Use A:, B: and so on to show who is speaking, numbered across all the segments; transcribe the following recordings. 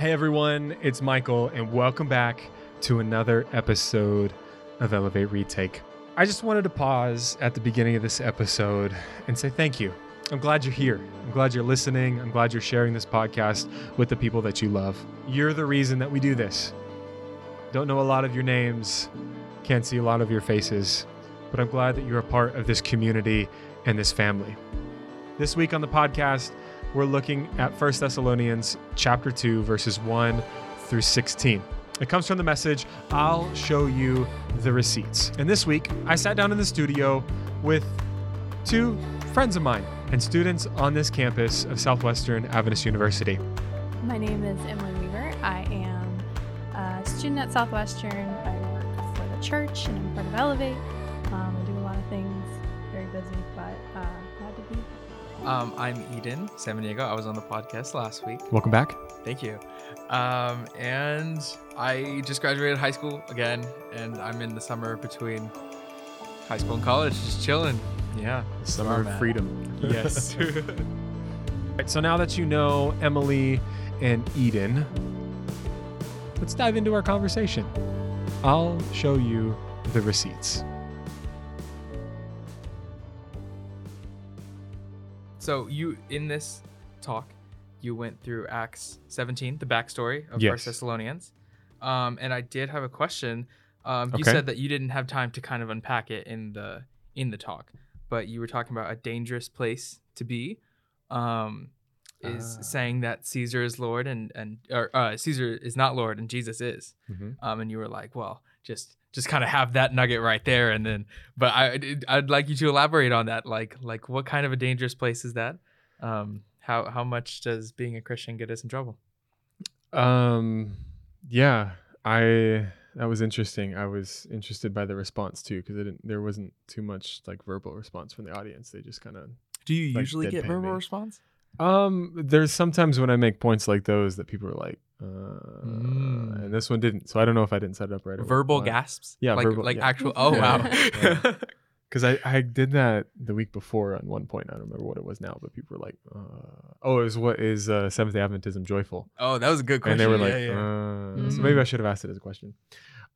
A: Hey everyone, it's Michael, and welcome back to another episode of Elevate Retake. I just wanted to pause at the beginning of this episode and say thank you. I'm glad you're here. I'm glad you're listening. I'm glad you're sharing this podcast with the people that you love. You're the reason that we do this. Don't know a lot of your names, can't see a lot of your faces, but I'm glad that you're a part of this community and this family. This week on the podcast, we're looking at 1 Thessalonians chapter 2 verses 1 through 16. It comes from the message, I'll show you the receipts. And this week, I sat down in the studio with two friends of mine and students on this campus of Southwestern Adventist University.
B: My name is Emily Weaver. I am a student at Southwestern. I work for the church and I'm part of Elevate. Um,
C: I'm Eden Samaniego. I was on the podcast last week.
A: Welcome back.
C: Thank you. Um, and I just graduated high school again, and I'm in the summer between high school and college, just chilling. Yeah.
A: Summer of freedom.
C: Yes.
A: Right, so now that you know Emily and Eden, let's dive into our conversation. I'll show you the receipts.
C: So you in this talk, you went through Acts 17, the backstory of
A: Yes.
C: First Thessalonians. Um, and I did have a question. Um, you
A: Okay.
C: said that you didn't have time to kind of unpack it in the in the talk, but you were talking about a dangerous place to be. Um, is
A: Ah.
C: saying that Caesar is Lord and and or uh, Caesar is not Lord and Jesus is. Um, and you were like, well, just just kind of have that nugget right there, and then. But I I'd like you to elaborate on that. Like like what kind of a dangerous place is that? Um, how how much does being a Christian get us in trouble?
A: Um, yeah, I that was interesting. I was interested by the response too because didn't there wasn't too much like verbal response from the audience. They just kind of
C: Do you
A: Like
C: usually get verbal
A: me.
C: response?
A: um. There's sometimes when I make points like those that people are like, uh,
C: Mm.
A: and this one didn't. So I don't know if I didn't set it up right.
C: Verbal
A: what.
C: gasps?
A: Yeah,
C: like
A: verbal-
C: like
A: yeah.
C: actual. Oh
A: Yeah,
C: wow.
A: yeah. Because I, I did that the week before on one point. I don't remember what it was now, but people were like, uh, "Oh, it was what is uh, Seventh Day Adventism joyful?"
C: oh, that was a good question.
A: and they were like,
C: yeah, yeah.
A: Uh, so maybe. I should have asked it as a question.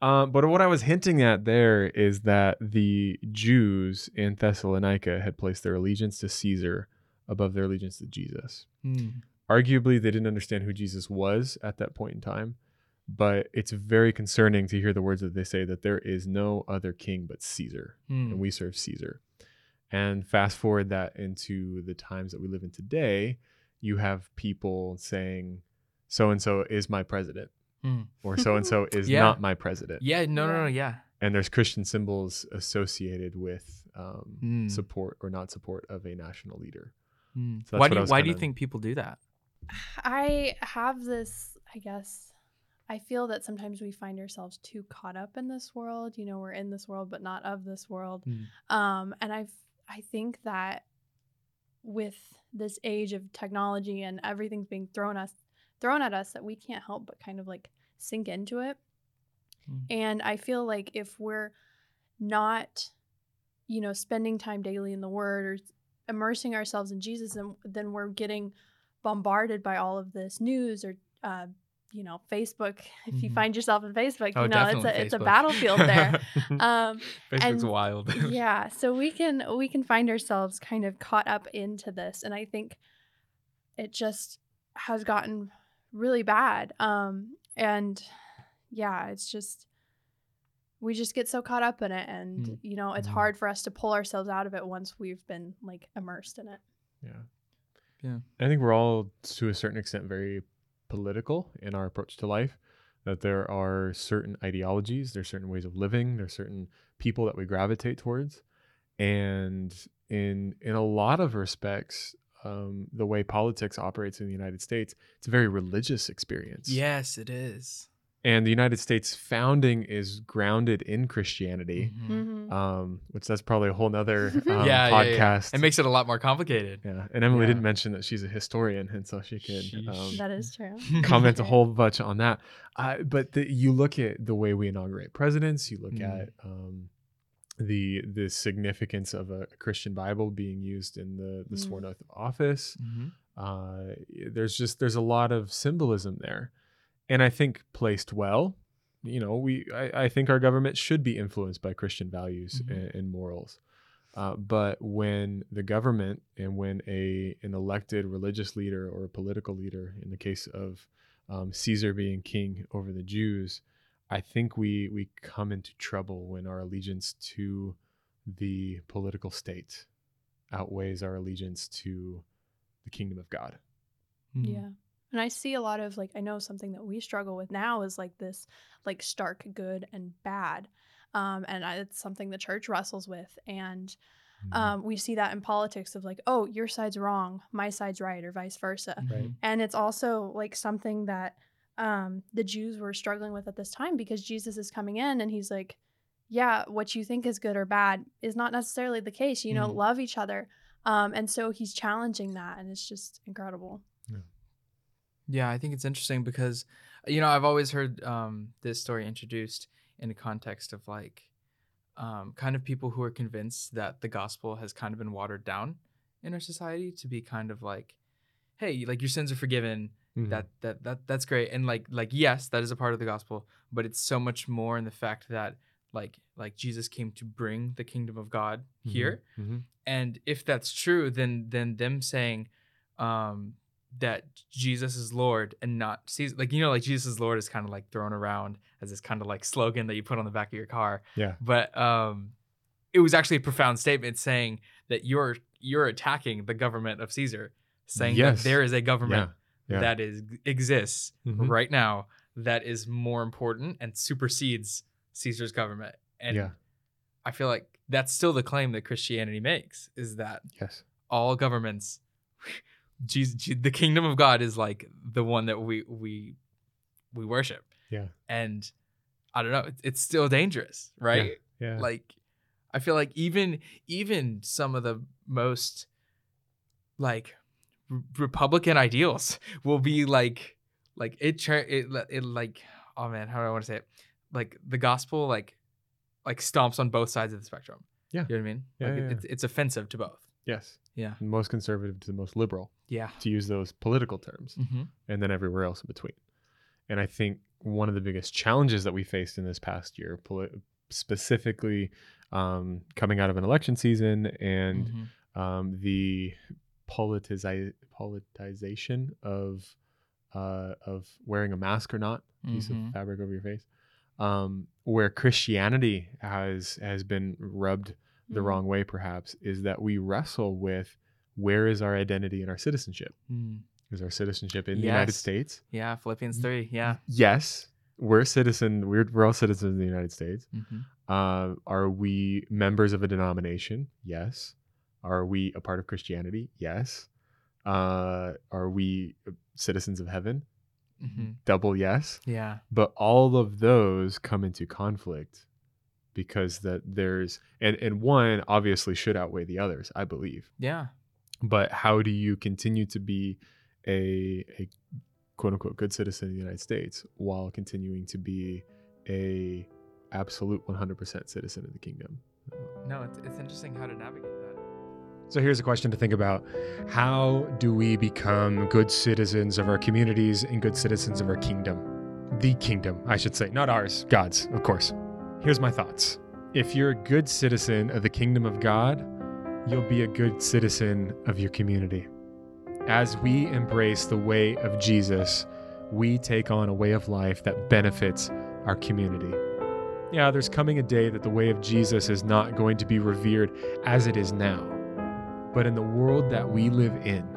A: Um, but what I was hinting at there is that the Jews in Thessalonica had placed their allegiance to Caesar above their allegiance to Jesus.
C: Hmm.
A: Arguably, they didn't understand who Jesus was at that point in time, but it's very concerning to hear the words that they say that there is no other king but Caesar
C: Hmm.
A: and we serve Caesar. And fast forward that into the times that we live in today, you have people saying, so and so is my president,
C: Hmm.
A: or so and so is
C: Yeah.
A: not my president.
C: Yeah. No. No. No.
B: Yeah.
C: Yeah.
A: And there's Christian symbols associated with um,
C: Hmm.
A: support or not support of a national leader.
C: Hmm.
A: So that's
C: why
A: what
C: do
A: I
C: you,
A: was
C: why do you think people do that?
B: I have this, I guess, I feel that sometimes we find ourselves too caught up in this world. You know, we're in this world, but not of this world.
C: Mm.
B: Um, and I've, I think that with this age of technology and everything's being thrown us, thrown at us, that we can't help but kind of like sink into it.
C: Mm.
B: And I feel like if we're not, you know, spending time daily in the Word or immersing ourselves in Jesus, then, then we're getting bombarded by all of this news or, uh, you know, Facebook. If you
C: Mhm.
B: find yourself in Facebook,
C: Oh,
B: you know, it's a it's a battlefield there. um,
C: Facebook's
B: and-
C: wild.
B: yeah, so we can we can find ourselves kind of caught up into this, and I think it just has gotten really bad. Um, and yeah, it's just we just get so caught up in it, and
C: Mm.
B: you know, it's
A: Mhm.
B: hard for us to pull ourselves out of it once we've been like immersed in it.
A: Yeah.
C: Yeah.
A: I think we're all to a certain extent very political in our approach to life. That there are certain ideologies, there's certain ways of living, there's certain people that we gravitate towards, and in in a lot of respects, um, the way politics operates in the United States, it's a very religious experience.
C: yes, it is.
A: And the United States founding is grounded in Christianity,
C: Mhm.
B: Mm-hmm.
A: um, which that's probably a whole nother um,
C: Yeah, yeah, yeah.
A: podcast.
C: It makes it a lot more complicated.
A: yeah, and Emily
C: Yeah.
A: didn't mention that she's a historian, and so she could um,
B: that is true.
A: comment a whole bunch on that. Uh, but the, you look at the way we inaugurate presidents. You look
C: Mm.
A: at um, the the significance of a Christian Bible being used in the the
B: Mm.
A: sworn oath of office.
C: Mhm.
A: Uh, there's just there's a lot of symbolism there, and I think placed well, you know, we I, I think our government should be influenced by Christian values
C: Mhm.
A: and, and morals. Uh, but when the government and when a an elected religious leader or a political leader, in the case of um, Caesar being king over the Jews, I think we we come into trouble when our allegiance to the political state outweighs our allegiance to the kingdom of God.
C: Mhm.
B: Yeah. And I see a lot of like I know something that we struggle with now is like this like stark good and bad. Um, and I, it's something the church wrestles with. And um, we see that in politics of like, oh, your side's wrong, my side's right, or vice versa.
A: Right.
B: And it's also like something that um, the Jews were struggling with at this time because Jesus is coming in and he's like, yeah, what you think is good or bad is not necessarily the case. You know,
C: Mhm.
B: love each other. Um, and so he's challenging that, and it's just incredible.
C: Yeah, I think it's interesting because you know I've always heard um, this story introduced in the context of like um, kind of people who are convinced that the gospel has kind of been watered down in our society to be kind of like, hey, like your sins are forgiven.
A: Mhm.
C: That that that that's great, and like like yes, that is a part of the gospel, but it's so much more in the fact that like like Jesus came to bring the kingdom of God
A: Mhm.
C: here,
A: Mhm.
C: and if that's true then then them saying um that jesus is lord and not caesar like you know like jesus is lord is kind of like thrown around as this kind of like slogan that you put on the back of your car
A: Yeah.
C: but um it was actually a profound statement saying that you're you're attacking the government of caesar saying
A: Yes.
C: that there is a government
A: Yeah.
C: that is exists
A: Mhm.
C: right now that is more important and supersedes caesar's government and
A: Yeah.
C: i feel like that's still the claim that christianity makes is that
A: Yes.
C: all governments Jesus, Je- the kingdom of god is like the one that we we we worship
A: Yeah.
C: and i don't know it's, still dangerous right
A: Yeah.
C: like i feel like even even some of the most like r- republican ideals will be like like it, it it like oh man how do i want to say it like the gospel like like stomps on both sides of the spectrum
A: Yeah.
C: you know what i mean
A: Yeah,
C: like
A: yeah,
C: it-
A: yeah.
C: It's, it's offensive to both
A: yes.
C: Yeah
A: most conservative to the most liberal,
C: yeah
A: to use those political terms,
C: mm-hmm.
A: and then everywhere else in between. And I think one of the biggest challenges that we faced in this past year, poli- specifically um, coming out of an election season and
C: Mm-hmm.
A: um, the politizi- politicization of uh, of wearing a mask or not, piece
C: Mhm.
A: of fabric over your face, um, where Christianity has has been rubbed the
B: Mhm.
A: wrong way, perhaps, is that we wrestle with where is our identity and our citizenship?
C: Mm.
A: Is our citizenship in the United States?
C: yeah philippians 3 yeah
A: Yes, we're a citizen. We're, we're all citizens of the United States.
C: mm-hmm.
A: Uh, are we members of a denomination? Yes. Are we a part of Christianity? Yes. Uh, are we citizens of heaven?
C: Mm-hmm.
A: Double yes.
C: yeah
A: But all of those come into conflict because that there's and and one obviously should outweigh the others, I believe.
C: yeah
A: But how do you continue to be a a quote unquote good citizen of the United States while continuing to be a absolute 100% citizen of the kingdom?
C: no it's, it's interesting how to navigate that
A: So here's a question to think about. How do we become good citizens of our communities and good citizens of our kingdom? The kingdom, I should say, not ours, God's, of course. Here's my thoughts. If you're a good citizen of the kingdom of God, you'll be a good citizen of your community. As we embrace the way of Jesus, we take on a way of life that benefits our community. Yeah, there's coming a day that the way of Jesus is not going to be revered as it is now. But in the world that we live in,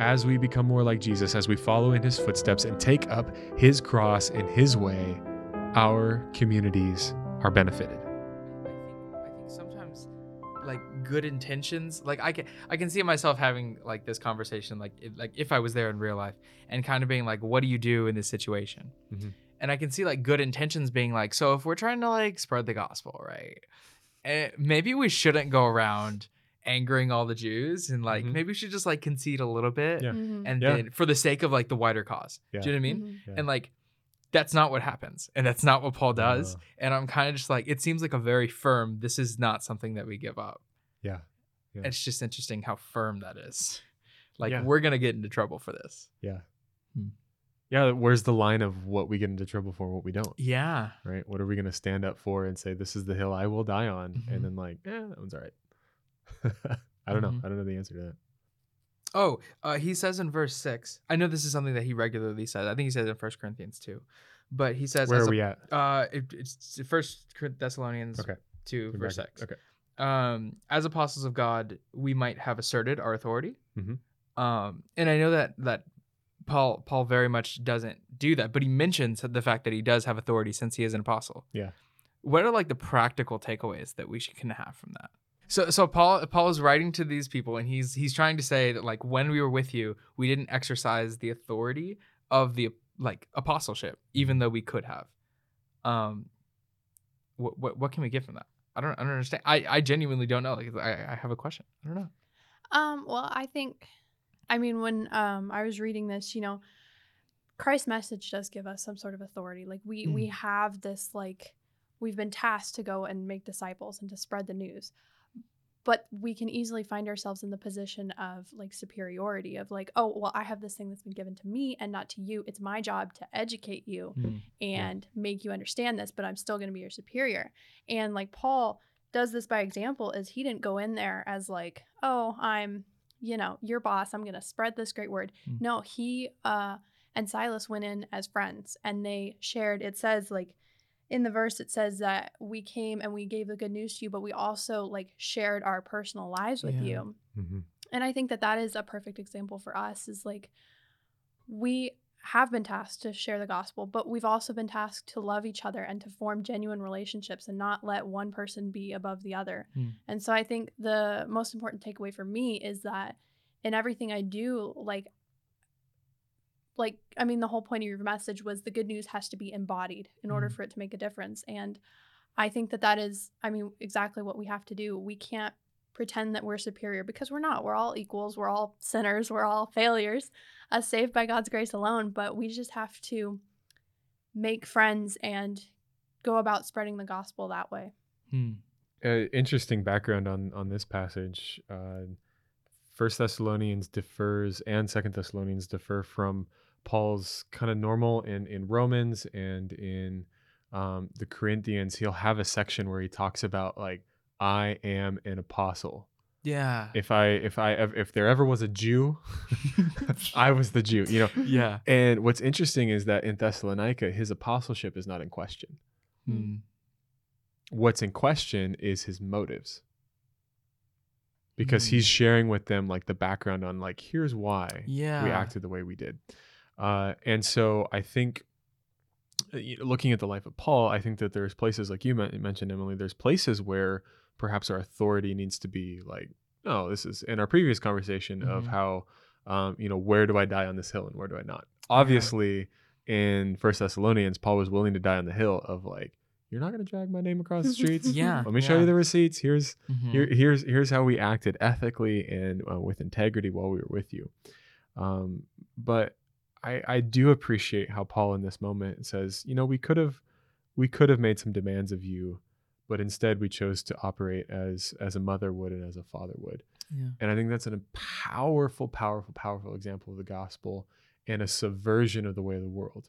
A: as we become more like Jesus, as we follow in his footsteps and take up his cross in his way, our communities are benefited.
C: I think I think sometimes like good intentions like I can I can see myself having like this conversation like if, like if I was there in real life and kind of being like what do you do in this situation
A: Mhm.
C: and I can see like good intentions being like so if we're trying to like spread the gospel right eh, maybe we shouldn't go around angering all the Jews and like
A: Mhm.
C: maybe we should just like concede a little bit
A: Yeah.
B: Mhm.
C: and
A: Yeah.
C: then for the sake of like the wider cause
A: Yeah.
C: do you know what I mean
B: Mhm.
A: Yeah.
C: and like that's not what happens and that's not what paul does
A: Uh,
C: and i'm kind of just like it seems like a very firm this is not something that we give up
A: yeah. Yeah.
C: it's just interesting how firm that is like
A: Yeah.
C: we're gonna get into trouble for this
A: Yeah.
C: Hmm.
A: Yeah, where's the line of what we get into trouble for and what we don't?
C: Yeah.
A: Right? What are we going to stand up for and say this is the hill I will die on
C: Mhm.
A: and then like, eh, that one's all right. I don't know.
C: Mhm.
A: I don't know the answer to that.
C: Oh, uh, he says in verse six. I know this is something that he regularly says. I think he says in First Corinthians too, but he says
A: Where are
C: a-
A: we at?
C: Uh, it, it's First Thessalonians
A: Okay.
C: two verse
A: back.
C: six.
A: Okay.
C: Um, as apostles of God, we might have asserted our authority.
A: Mhm.
C: Um, and I know that that Paul Paul very much doesn't do that, but he mentions the fact that he does have authority since he is an apostle.
A: Yeah.
C: What are like the practical takeaways that we should can have from that? So so Paul Paul is writing to these people and he's he's trying to say that like when we were with you, we didn't exercise the authority of the like apostleship, even though we could have. Um what what, what can we get from that? I don't I don't understand. I, I genuinely don't know. Like I, I have a question. I don't know.
B: Um, well, I think, I mean, when um I was reading this, you know, Christ's message does give us some sort of authority. Like we we
C: Mm.
B: have this like we've been tasked to go and make disciples and to spread the news. But we can easily find ourselves in the position of like superiority of like, oh, well, I have this thing that's been given to me and not to you. It's my job to educate you and make you understand this, but I'm still going to be your superior. And like Paul does this by example is he didn't go in there as like, oh, I'm, you know, your boss, I'm going to spread this great word.
C: Mm.
B: No, he uh and Silas went in as friends and they shared it says like in the verse it says that we came and we gave the good news to you but we also like shared our personal lives with
C: Yeah.
B: you
A: Mm-hmm.
B: and i think that that is a perfect example for us is like we have been tasked to share the gospel but we've also been tasked to love each other and to form genuine relationships and not let one person be above the other
C: Hmm.
B: and so i think the most important takeaway for me is that in everything i do like like i mean the whole point of your message was the good news has to be embodied in order
C: Mhm.
B: for it to make a difference. And i think that that is i mean exactly what we have to do. We can't pretend that we're superior because we're not. We're all equals. We're all sinners. We're all failures uh, saved by god's grace alone. But we just have to make friends and go about spreading the gospel that way.
C: Hmm.
A: uh, interesting background on on this passage. Uh, First Thessalonians defers and Second Thessalonians differ from Paul's kind of normal in in Romans and in um, the Corinthians. He'll have a section where he talks about like I am an apostle.
C: Yeah.
A: If I if I if there ever was a Jew, I was the Jew. You know.
C: yeah.
A: And what's interesting is that in Thessalonica, his apostleship is not in question.
C: Hmm.
A: what's in question is his motives because
C: Mm.
A: he's sharing with them like the background on like here's why
C: Yeah.
A: we acted the way we did uh, and so i think uh, looking at the life of paul i think that there's places like you mentioned emily there's places where perhaps our authority needs to be like no this is in our previous conversation of
C: Mhm.
A: how um, you know where do i die on this hill and where do i not obviously in first thessalonians paul was willing to die on the hill of like you're not going to drag my name across the streets
C: Yeah.
A: let me show you the receipts here's
C: Mhm.
A: here, here's here's how we acted ethically and uh, with integrity while we were with you. Um, but I I do appreciate how Paul in this moment says, you know, we could have we could have made some demands of you, but instead we chose to operate as as a mother would and as a father would.
C: Yeah.
A: And I think that's a powerful, powerful, powerful example of the gospel and a subversion of the way of the world.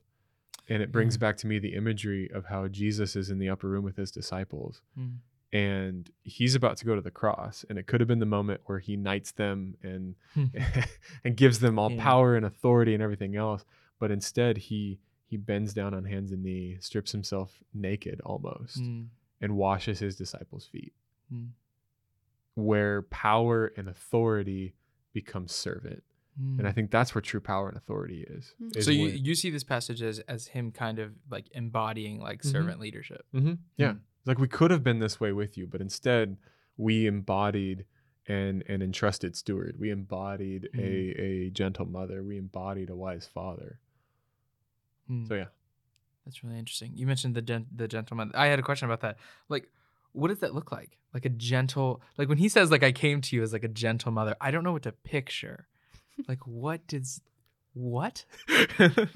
A: And it brings
C: Yeah.
A: back to me the imagery of how Jesus is in the upper room with his disciples
C: Mm.
A: And he's about to go to the cross and it could have been the moment where he knights them and and gives them all
C: Yeah.
A: power and authority and everything else but instead he he bends down on hands and knees strips himself naked almost
C: Mm.
A: and washes his disciples feet
C: Mm.
A: where power and authority becomes servant and i
C: Mm.
A: think that's where true power and authority is,
B: Mhm.
A: is
C: So you, you see this passage as as him kind of like embodying like
A: Mhm.
C: servant leadership.
A: Mhm. Yeah. It's like we could have been this way with you, but instead we embodied an an entrusted steward. We embodied
C: Mm.
A: a a gentle mother. We embodied a wise father.
C: Mm.
A: So yeah.
C: That's really interesting. You mentioned the gen- the gentleman. I had a question about that. Like, what does that look like? Like a gentle, like when he says like I came to you as like a gentle mother. I don't know what to picture. like what does what?
A: uh,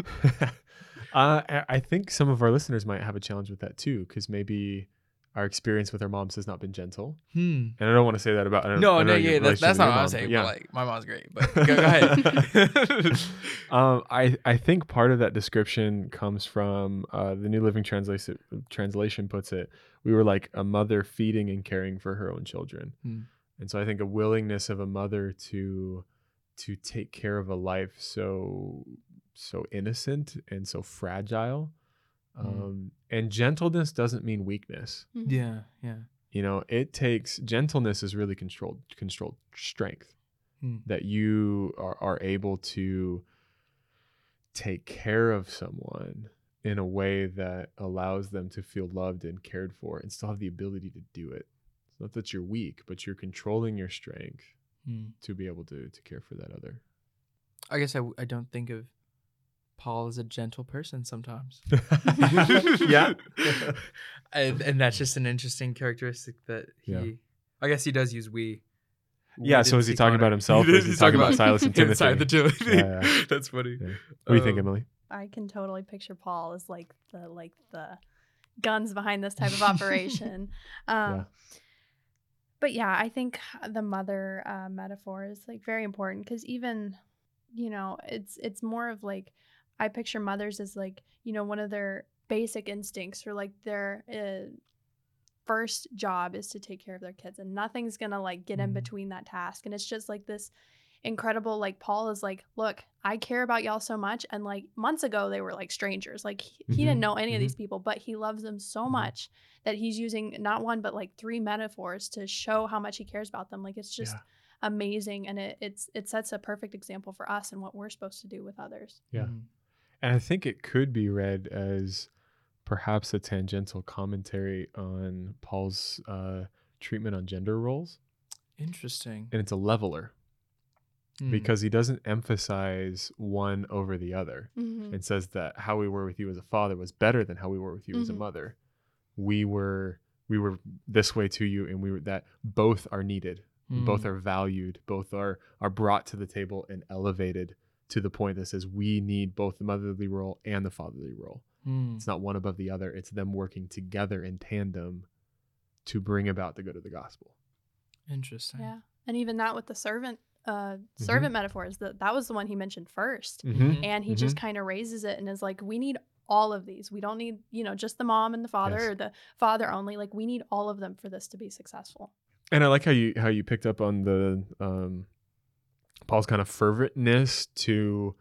A: I I think some of our listeners might have a challenge with that too, because maybe our experience with our moms has not been gentle.
C: Hmm.
A: And I don't want to say that about. I don't, I
C: No, no, yeah, that's, that's not what I'm saying.
A: yeah.
C: like, my mom's great. But go, go ahead.
A: um, I I think part of that description comes from uh, the New Living Translation. Translation puts it: we were like a mother feeding and caring for her own children,
C: Hmm.
A: and so I think a willingness of a mother to to take care of a life so so innocent and so fragile.
C: Hmm.
A: Um, and gentleness doesn't mean weakness.
B: Mhm.
C: yeah, yeah.
A: You know, it takes gentleness is really controlled controlled strength
C: Hmm.
A: that you are, are able to take care of someone in a way that allows them to feel loved and cared for and still have the ability to do it. It's not that you're weak, but you're controlling your strength
C: Hmm.
A: to be able to to care for that other.
C: I guess I, I don't think of Paul is a gentle person sometimes.
A: yeah.
C: and, and that's just an interesting characteristic that he.
A: Yeah.
C: I guess he does use we.
A: Yeah, so is he
C: see
A: talking about himself or is he
C: He's
A: talking about Silas and
C: inside the
A: Timothy?
C: Timothy.
A: Yeah, yeah.
C: That's funny.
A: Yeah. What do you think,
C: Um,
A: Emily?
B: I can totally picture Paul as like the like the guns behind this type of operation. um,
A: Yeah.
B: But yeah, I think the mother uh, metaphor is like very important because even you know it's it's more of like I picture mothers as like you know one of their basic instincts or like their uh, first job is to take care of their kids and nothing's gonna like get in
A: Mhm.
B: between that task and it's just like this incredible like paul is like look i care about y'all so much and like months ago they were like strangers like he, he
A: Mhm,
B: didn't know any of these people but he loves them so much that he's using not one but like three metaphors to show how much he cares about them like it's just
A: Yeah.
B: amazing and it, it's it sets a perfect example for us and what we're supposed to do with others
A: Yeah. And I think it could be read as perhaps a tangential commentary on Paul's uh, treatment on gender roles.
C: Interesting.
A: And it's a leveler
C: Hmm.
A: because he doesn't emphasize one over the other.
B: mm-hmm.
A: It says that how we were with you as a father was better than how we were with you as a
B: Mhm.
A: mother. We were we were this way to you and we were that both are needed. Both
C: Hmm.
A: are valued, both are are brought to the table and elevated to the point that says we need both the motherly role and the fatherly role.
C: Hmm.
A: It's not one above the other. It's them working together in tandem to bring about the good of the gospel.
C: Interesting.
B: yeah and even that with the servant uh
A: Mm-hmm.
B: servant metaphors that that was the one he mentioned 1st
C: Mhm.
B: and he just kind of raises it and is like we need all of these we don't need you know just the mom and the father
A: Yes.
B: or the father only like we need all of them for this to be successful
A: And I like how you how you picked up on the um, Paul's kind of ferventness to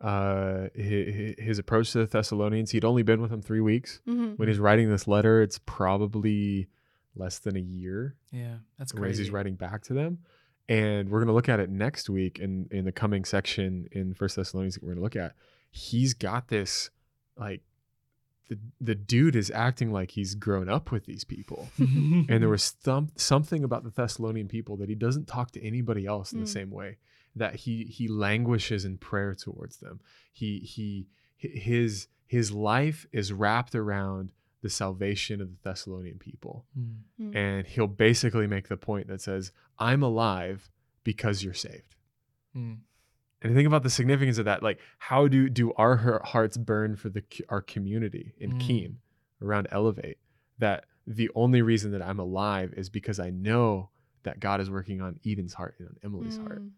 A: uh, his, his approach to the Thessalonians. He'd only been with them three weeks
B: mm-hmm.
A: when he's writing this letter. It's probably less than a year.
C: Yeah, that's
A: as
C: crazy.
A: he's writing back to them. And we're going to look at it next week in, in the coming section in First Thessalonians that we're going to look at. He's got this, like, the, the dude is acting like he's grown up with these people. and there was some, something about the Thessalonian people that he doesn't talk to anybody else in the
B: Mm.
A: same way. That he he languishes in prayer towards them. He he his his life is wrapped around the salvation of the Thessalonian people
C: Hmm.
A: and he'll basically make the point that says, "I'm alive because you're saved."
C: Hmm.
A: And think about the significance of that. Like, how do do our hearts burn for the our community in
C: Mm.
A: Keene around Elevate? That the only reason that I'm alive is because I know that God is working on Eden's heart and on Emily's heart,
B: Mm.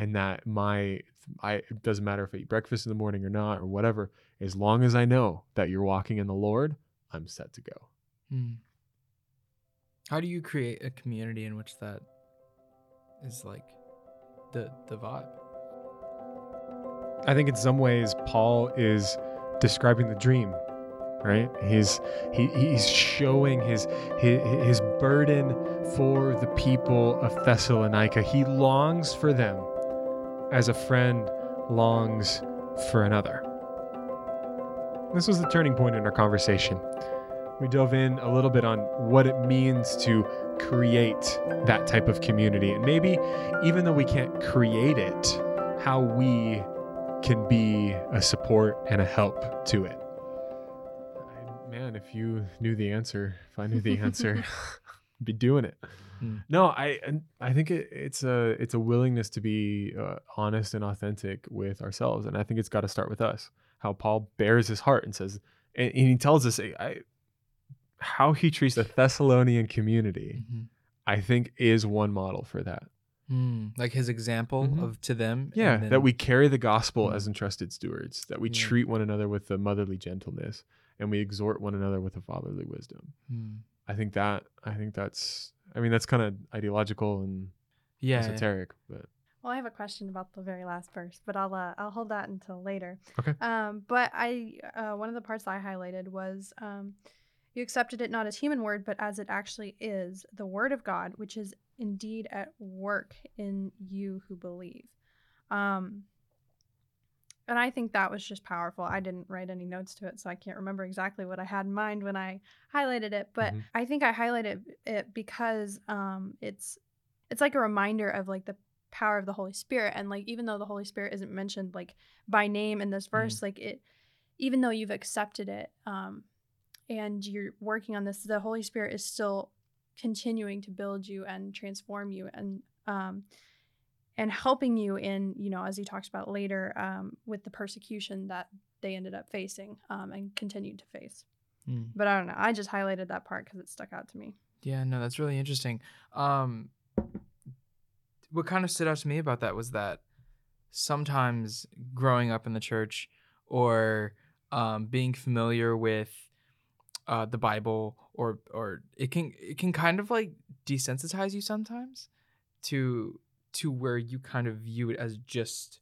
A: And that my I it doesn't matter if I eat breakfast in the morning or not or whatever. As long as I know that you're walking in the Lord, I'm set to go.
C: Hmm. How do you create a community in which that is like the the vibe?
A: I think in some ways Paul is describing the dream, right? He's he, he's showing his, his his burden for the people of Thessalonica. He longs for them as a friend longs for another. This was the turning point in our conversation. We dove in a little bit on what it means to create that type of community. And maybe even though we can't create it, how we can be a support and a help to it. Man, if you knew the answer, if I knew the answer, I'd be doing it.
C: Hmm.
A: No, I I think it, it's a it's a willingness to be uh, honest and authentic with ourselves, and I think it's got to start with us. How Paul bares his heart and says, and, and he tells us, I, how he treats the Thessalonian community,
C: Mhm.
A: I think, is one model for that.
C: Mm, like his example
A: Mhm.
C: of to them.
A: Yeah,
C: and
A: that we carry the gospel
C: Mm.
A: as entrusted stewards, that we
C: Yeah.
A: treat one another with the motherly gentleness, and we exhort one another with a fatherly wisdom.
C: Mm.
A: I think that I think that's I mean that's kind of ideological and
C: Yeah.
A: esoteric, but
B: Well, I have a question about the very last verse, but I'll uh, I'll hold that until later.
A: Okay.
B: Um, but I uh, one of the parts I highlighted was um, you accepted it not as human word, but as it actually is, the word of God, which is indeed at work in you who believe. Um, and I think that was just powerful. I didn't write any notes to it, so I can't remember exactly what I had in mind when I highlighted it. But
A: Mhm.
B: I think I highlighted it because um, it's it's like a reminder of like the power of the Holy Spirit, and like even though the Holy Spirit isn't mentioned like by name in this verse, like it, even though you've accepted it, um, and you're working on this, the Holy Spirit is still continuing to build you and transform you and um, and helping you in you know as he talks about later um, with the persecution that they ended up facing um, and continued to face.
C: Mm.
B: But I don't know. I just highlighted that part because it stuck out to me.
C: Yeah, no, that's really interesting. Um, what kind of stood out to me about that was that sometimes growing up in the church or um, being familiar with uh, the Bible or or it can it can kind of like desensitize you sometimes to to where you kind of view it as just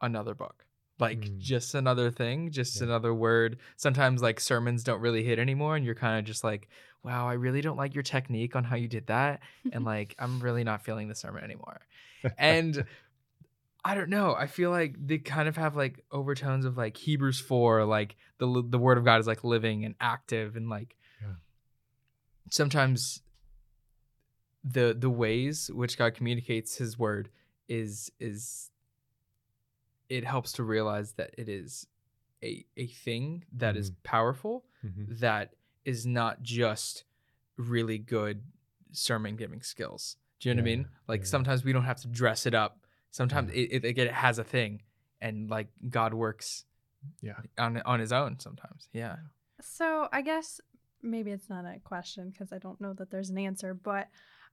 C: another book like
A: Mm.
C: just another thing just
A: Yeah.
C: another word sometimes like sermons don't really hit anymore and you're kind of just like wow i really don't like your technique on how you did that and like i'm really not feeling the sermon anymore and i don't know i feel like they kind of have like overtones of like hebrews 4 like the the word of god is like living and active and like
A: Yeah.
C: sometimes the the ways which god communicates his word is is it helps to realize that it is a a thing that is powerful
A: Mhm.
C: that is not just really good sermon giving skills. Do you know what I mean? Like
A: yeah.
C: sometimes we don't have to dress it up. Sometimes
A: Yeah.
C: it, it, it has a thing, and like God works
A: yeah,
C: on on His own sometimes. Yeah.
B: So I guess maybe it's not a question because I don't know that there's an answer, but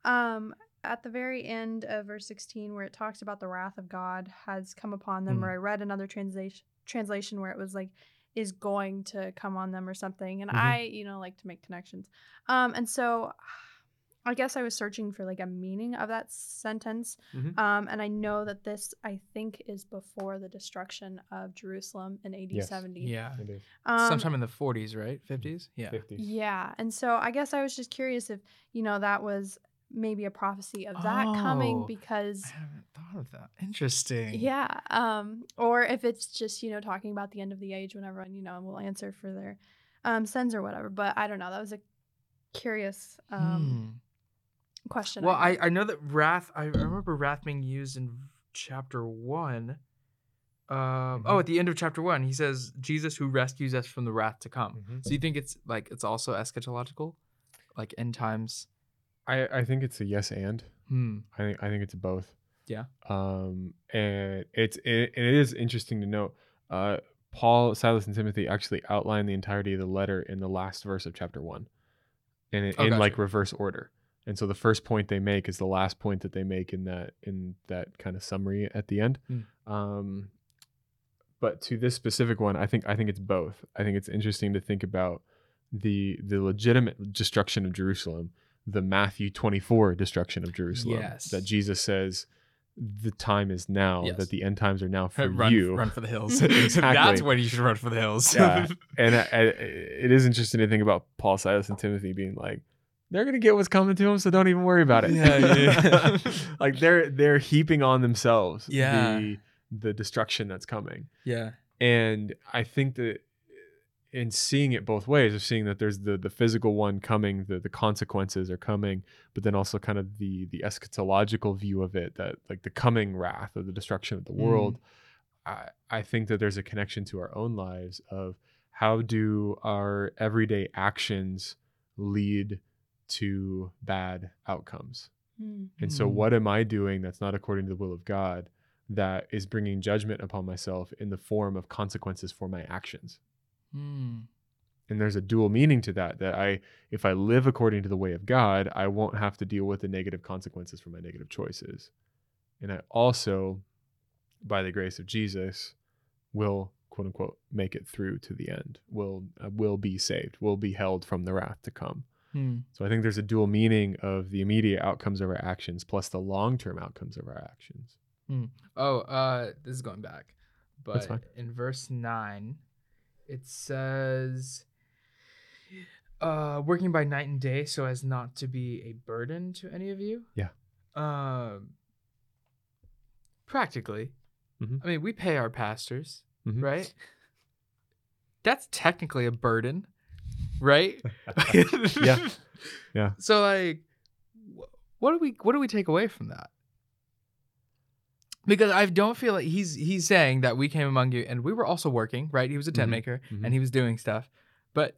B: um, at the very end of verse 16, where it talks about the wrath of God has come upon them,
A: Mm.
B: or I read another translation translation where it was like is going to come on them or something, and
A: Mhm.
B: I you know like to make connections, um, and so. I guess I was searching for like a meaning of that sentence.
A: Mhm.
B: Um, and I know that this, I think, is before the destruction of Jerusalem in AD
A: Yes.
B: 70.
C: Yeah.
A: it is.
B: Um,
C: Sometime in the 40s, right? 50s. Yeah.
A: 50s.
B: yeah. And so I guess I was just curious if, you know, that was maybe a prophecy of that coming
C: Oh,
B: because
C: I haven't thought of that. Interesting.
B: yeah, um or if it's just, you know, talking about the end of the age when everyone, you know, will answer for their um sins or whatever, but I don't know. That was a curious um
C: Hmm.
B: question.
C: Well,
B: had.
C: I, I know that wrath. I remember wrath being used in chapter one. Um, Oh,
A: Mhm.
C: at the end of chapter one, he says, "Jesus who rescues us from the wrath to come."
A: Mhm.
C: So you think it's like it's also eschatological, like end times?
A: I I think it's a yes and.
C: Hmm.
A: I think I think it's both.
C: Yeah.
A: Um, and it's it, it is interesting to note. Uh, Paul, Silas, and Timothy actually outline the entirety of the letter in the last verse of chapter one, and in,
C: Oh,
A: in like reverse order. And so the first point they make is the last point that they make in that in that kind of summary at the end.
C: Hmm.
A: Um, but to this specific one, I think I think it's both. I think it's interesting to think about the the legitimate destruction of Jerusalem, the Matthew 24 destruction of Jerusalem.
C: Yes.
A: That Jesus says the time is now,
C: Yes.
A: that the end times are now for
C: run,
A: you.
C: run for the hills.
A: Exactly.
C: That's when you should run for the hills.
A: Yeah. and I, I, it is interesting to think about Paul, Silas, and Timothy being like, they're gonna get what's coming to them, so don't even worry about it.
C: Yeah, yeah.
A: like they're they're heaping on themselves
C: Yeah.
A: the the destruction that's coming.
C: yeah.
A: And I think that in seeing it both ways, of seeing that there's the the physical one coming, the the consequences are coming, but then also kind of the the eschatological view of it, that like the coming wrath of the destruction of the world. I I think that there's a connection to our own lives of how do our everyday actions lead to bad outcomes.
B: Mm.
A: And so,
C: Mm.
A: what am I doing that's not according to the will of God that is bringing judgment upon myself in the form of consequences for my actions?
C: Hmm.
A: And there's a dual meaning to that that I if I live according to the way of God, I won't have to deal with the negative consequences for my negative choices. And I also by the grace of Jesus will quote unquote make it through to the end. Will uh, will be saved. Will be held from the wrath to come.
C: Hmm.
A: So I think there's a dual meaning of the immediate outcomes of our actions plus the long-term outcomes of our actions.
C: Oh, uh, this is going back, but in verse nine, it says, "Uh, working by night and day so as not to be a burden to any of you."
A: Yeah.
C: Um. Practically,
A: Mhm.
C: I mean, we pay our pastors,
A: Mhm.
C: right? That's technically a burden, right?
A: Yeah. Yeah.
C: So like, what do we what do we take away from that? Because I don't feel like he's he's saying that we came among you and we were also working, right? He was a tent
A: Mhm.
C: maker
A: Mhm.
C: and he was doing stuff, but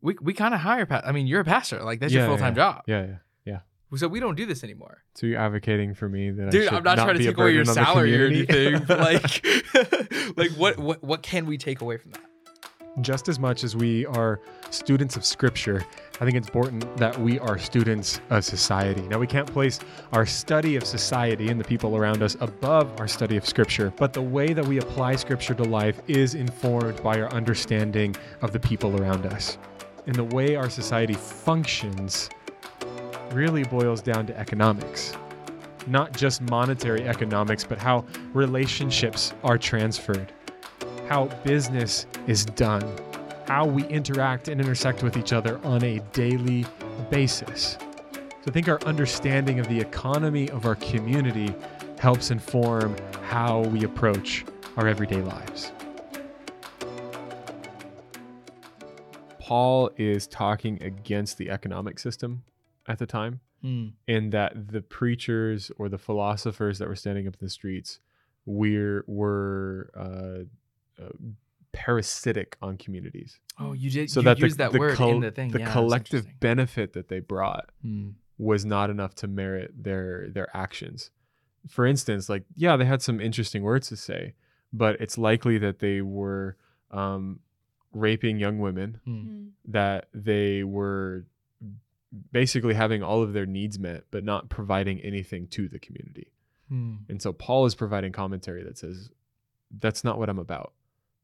C: we we kind of hire. Pa- I mean, you're a pastor, like that's
A: Yeah,
C: your full time
A: yeah.
C: job.
A: Yeah, yeah. Yeah.
C: So we don't do this anymore,
A: So you're advocating for me that I
C: dude.
A: should
C: I'm not, trying to take away your
A: burden on the
C: salary or anything. like, like what what what can we take away from that?
A: Just as much as we are students of scripture, I think it's important that we are students of society. Now, we can't place our study of society and the people around us above our study of scripture, but the way that we apply scripture to life is informed by our understanding of the people around us. And the way our society functions really boils down to economics. Not just monetary economics, but how relationships are transferred how business is done, how we interact and intersect with each other on a daily basis. So I think our understanding of the economy of our community helps inform how we approach our everyday lives. Paul is talking against the economic system at the time in that the preachers or the philosophers that were standing up in the streets we're, were uh, uh, parasitic on communities.
C: Oh, you did.
A: So
C: you
A: that the,
C: that
A: the,
C: word
A: col-
C: in the thing.
A: the
C: yeah,
A: collective benefit that they brought
C: Hmm.
A: was not enough to merit their their actions. For instance, like yeah, they had some interesting words to say, but it's likely that they were um, raping young women.
B: Mm.
A: that they were basically having all of their needs met, but not providing anything to the community.
C: Hmm.
A: And so Paul is providing commentary that says, that's not what I'm about.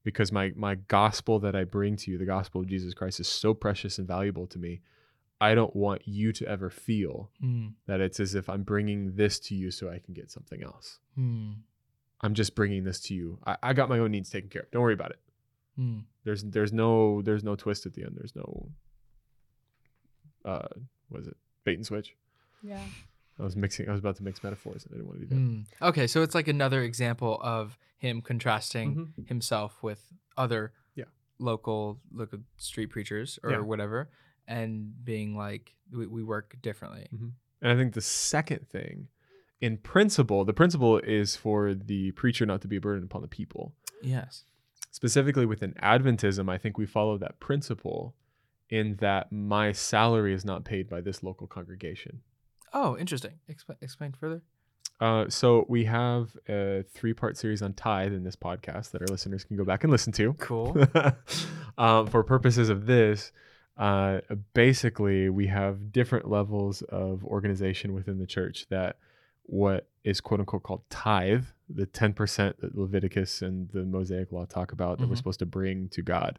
A: Because my my gospel that I bring to you, the gospel of Jesus Christ, is so precious and valuable to me. I don't want you to ever feel
C: Hmm.
A: that it's as if I'm bringing this to you so I can get something else.
C: Hmm.
A: I'm just bringing this to you. I, I got my own needs taken care of. Don't worry about it.
C: Hmm.
A: There's there's no there's no twist at the end. There's no uh what is it? Bait and switch.
B: Yeah.
A: I was mixing I was about to mix metaphors and I didn't want to do that.
C: Hmm. Okay, so it's like another example of him contrasting
A: Mhm.
C: himself with other
A: Yeah.
C: local local street preachers or
A: Yeah.
C: whatever, and being like, we, we work differently.
A: And I think the second thing, in principle, the principle is for the preacher not to be a burden upon the people.
C: Yes.
A: Specifically within Adventism, I think we follow that principle in that my salary is not paid by this local congregation.
C: Oh, interesting. Expl- explain further.
A: Uh, so we have a three-part series on tithe in this podcast that our listeners can go back and listen to.
C: Cool.
A: um, for purposes of this, uh, basically we have different levels of organization within the church that what is quote unquote called tithe, the 10% that Leviticus and the Mosaic law talk about that we're
C: Mhm.
A: supposed to bring to God.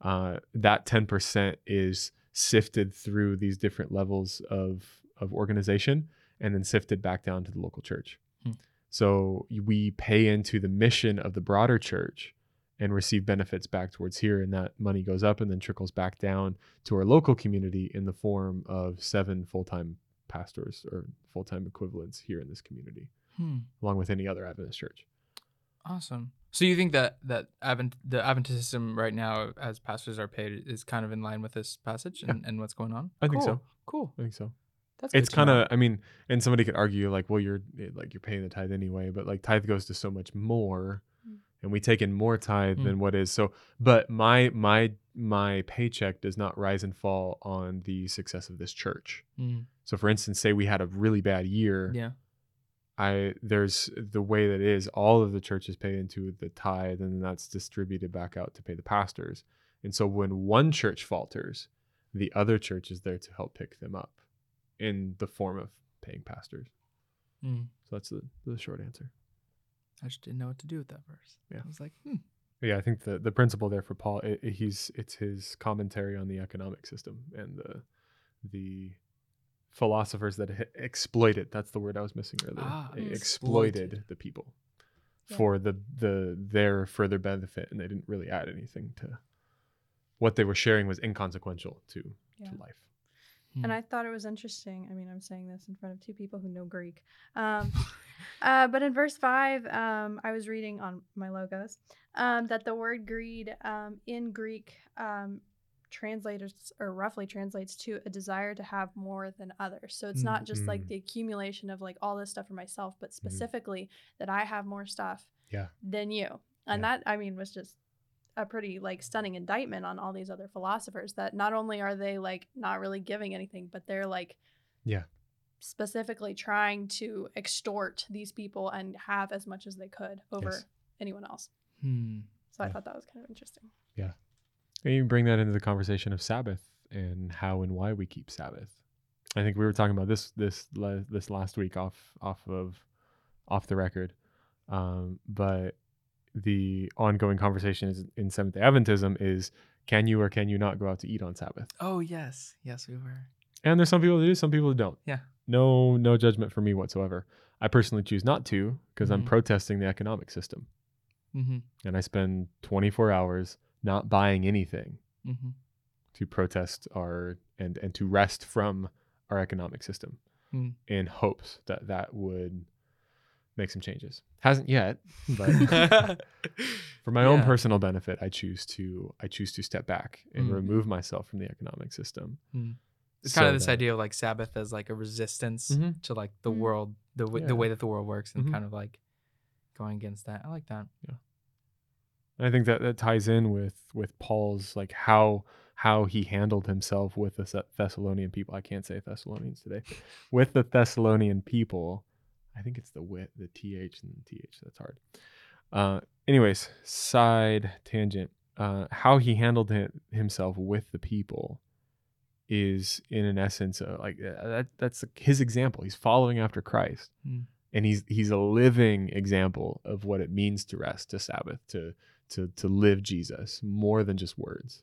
A: Uh, that 10% is sifted through these different levels of, of organization and then sifted back down to the local church.
C: Hmm.
A: So we pay into the mission of the broader church and receive benefits back towards here and that money goes up and then trickles back down to our local community in the form of seven full-time pastors or full-time equivalents here in this community
C: Hmm.
A: along with any other adventist church
C: Awesome. So you think that that Advent the Adventism right now, as pastors are paid, is kind of in line with this passage and, and what's going on?
A: I think so.
C: Cool. Cool.
A: i think so
C: That's
A: it's kind of i mean and somebody could argue like well you're eh, like you're paying the tithe anyway but like tithe goes to so much more
B: Mm.
A: and we take in more tithe
C: Mm.
A: than what is so but my my my paycheck does not rise and fall on the success of this church
C: Mm.
A: so for instance say we had a really bad year
C: Yeah.
A: I there's the way that it is all of the churches pay into the tithe and that's distributed back out to pay the pastors. And so when one church falters, the other church is there to help pick them up in the form of paying pastors.
C: Mm.
A: So that's the, the short answer.
C: I just didn't know what to do with that verse.
A: Yeah.
C: I was like, hmm.
A: Yeah, I think the the principle there for Paul, it, it- he's it's his commentary on the economic system and the the philosophers that exploited. That's the word I was missing earlier.
C: Ah, exploited.
A: exploited the people
B: Yeah.
A: for the the their further benefit, and they didn't really add anything to what they were sharing was inconsequential to
B: Yeah.
A: to life.
B: And I thought it was interesting. I mean, I'm saying this in front of two people who know Greek. Um, uh, but in verse five, um, I was reading on my logos um, that the word greed um, in Greek um, translates or roughly translates to a desire to have more than others. So it's not just like
A: Mm.
B: the accumulation of like all this stuff for myself, but specifically that I have more stuff
A: Yeah.
B: than you. And
A: Yeah.
B: that, I mean, was just a pretty like stunning indictment on all these other philosophers that not only are they like not really giving anything, but they're like
A: Yeah.
B: specifically trying to extort these people and have as much as they could over
A: Yes.
B: anyone else.
C: Hmm.
B: So I thought that was kind of interesting. Yeah.
A: And you bring that into the conversation of Sabbath and how and why we keep Sabbath. I think we were talking about this this this last week off off of off the record, um, but the ongoing conversation is in Seventh Day Adventism is can you or can you not go out to eat on Sabbath?
C: Oh yes, yes we were.
A: And there's some people that do, some people that don't.
C: Yeah.
A: No no judgment for me whatsoever. I personally choose not to because I'm
C: Mhm.
A: protesting the economic system,
C: Mm-hmm.
A: and I spend 24 hours not buying anything
C: Mm-hmm.
A: to protest our and and to rest from our economic system
C: Mm.
A: in hopes that that would make some changes hasn't yet but for my own personal benefit i choose to i choose to step back and
C: Mm.
A: remove myself from the economic system
C: It's kind of this
A: that-
C: idea of like Sabbath as like a resistance
A: Mhm.
C: to like the
B: Mm.
C: world, the w-
A: Yeah.
C: the way that the world works, and
A: Mhm.
C: kind of like going against that. I like that.
A: And I think that that ties in with with Paul's like how how he handled himself with the Thessalonian people. I can't say Thessalonians today. With the Thessalonian people, I think it's the wit, the th and the th. That's hard. Uh, anyways, side tangent. Uh, how he handled hi- himself with the people is, in an essence, uh, like uh, that, that's his example. He's following after Christ,
C: Mm.
A: and he's he's a living example of what it means to rest, to Sabbath, to to to live Jesus more than just words,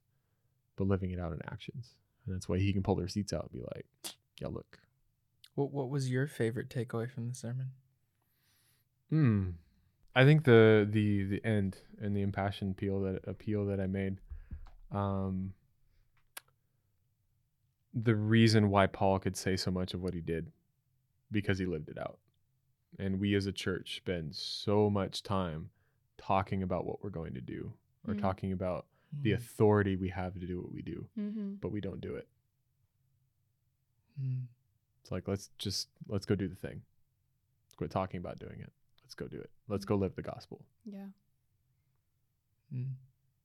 A: but living it out in actions. And that's why he can pull the receipts out and be like, "Yeah, look,
C: What What was your favorite takeaway from the sermon?
A: Hmm. I think the the the end and the impassioned appeal that appeal that I made, um, the reason why Paul could say so much of what he did, because he lived it out, and we as a church spend so much time talking about what we're going to do or
B: Mhm.
A: talking about the
C: Mm.
A: authority we have to do what we do,
B: Mm-hmm.
A: but we don't do it.
C: Mm.
A: It's like let's just let's go do the thing. Let's quit talking about doing it. Let's go do it. Let's go live the gospel.
B: Yeah.
C: Mm.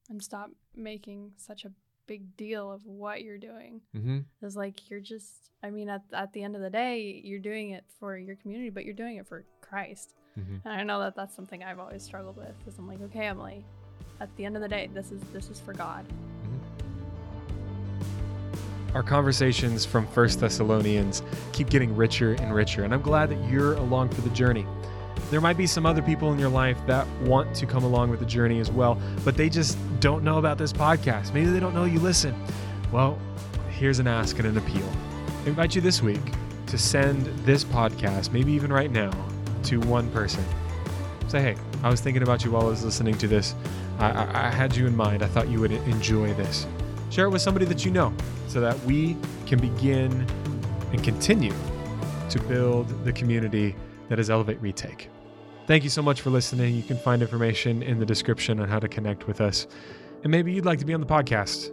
B: And stop making such a big deal of what you're doing.
A: Mm-hmm.
B: It's like you're just, I mean, at, at the end of the day, you're doing it for your community, but you're doing it for Christ.
A: Mm-hmm.
B: And I know that that's something I've always struggled with because I'm like, okay, Emily, at the end of the day, this is this is for God.
A: Our conversations from First Thessalonians keep getting richer and richer, and I'm glad that you're along for the journey. There might be some other people in your life that want to come along with the journey as well, but they just don't know about this podcast. Maybe they don't know you listen. Well, here's an ask and an appeal. I invite you this week to send this podcast, maybe even right now, to one person. Say, hey, I was thinking about you while I was listening to this. I, I, I had you in mind. I thought you would enjoy this. Share it with somebody that you know so that we can begin and continue to build the community that is Elevate Retake. Thank you so much for listening. You can find information in the description on how to connect with us. And maybe you'd like to be on the podcast.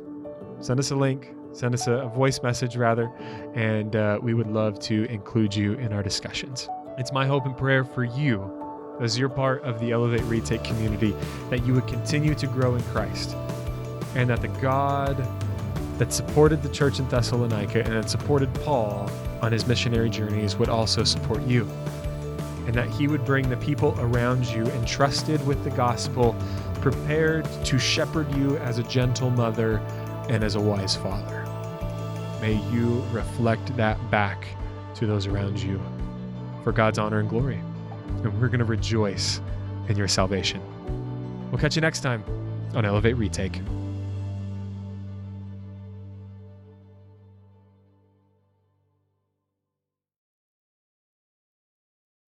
A: Send us a link, send us a, voice message rather, and uh, we would love to include you in our discussions. It's my hope and prayer for you as you're part of the Elevate Retake community that you would continue to grow in Christ and that the God that supported the church in Thessalonica and that supported Paul on his missionary journeys would also support you. and that He would bring the people around you entrusted with the gospel, prepared to shepherd you as a gentle mother and as a wise father. May you reflect that back to those around you for God's honor and glory. And we're going to rejoice in your salvation. We'll catch you next time on Elevate Retake.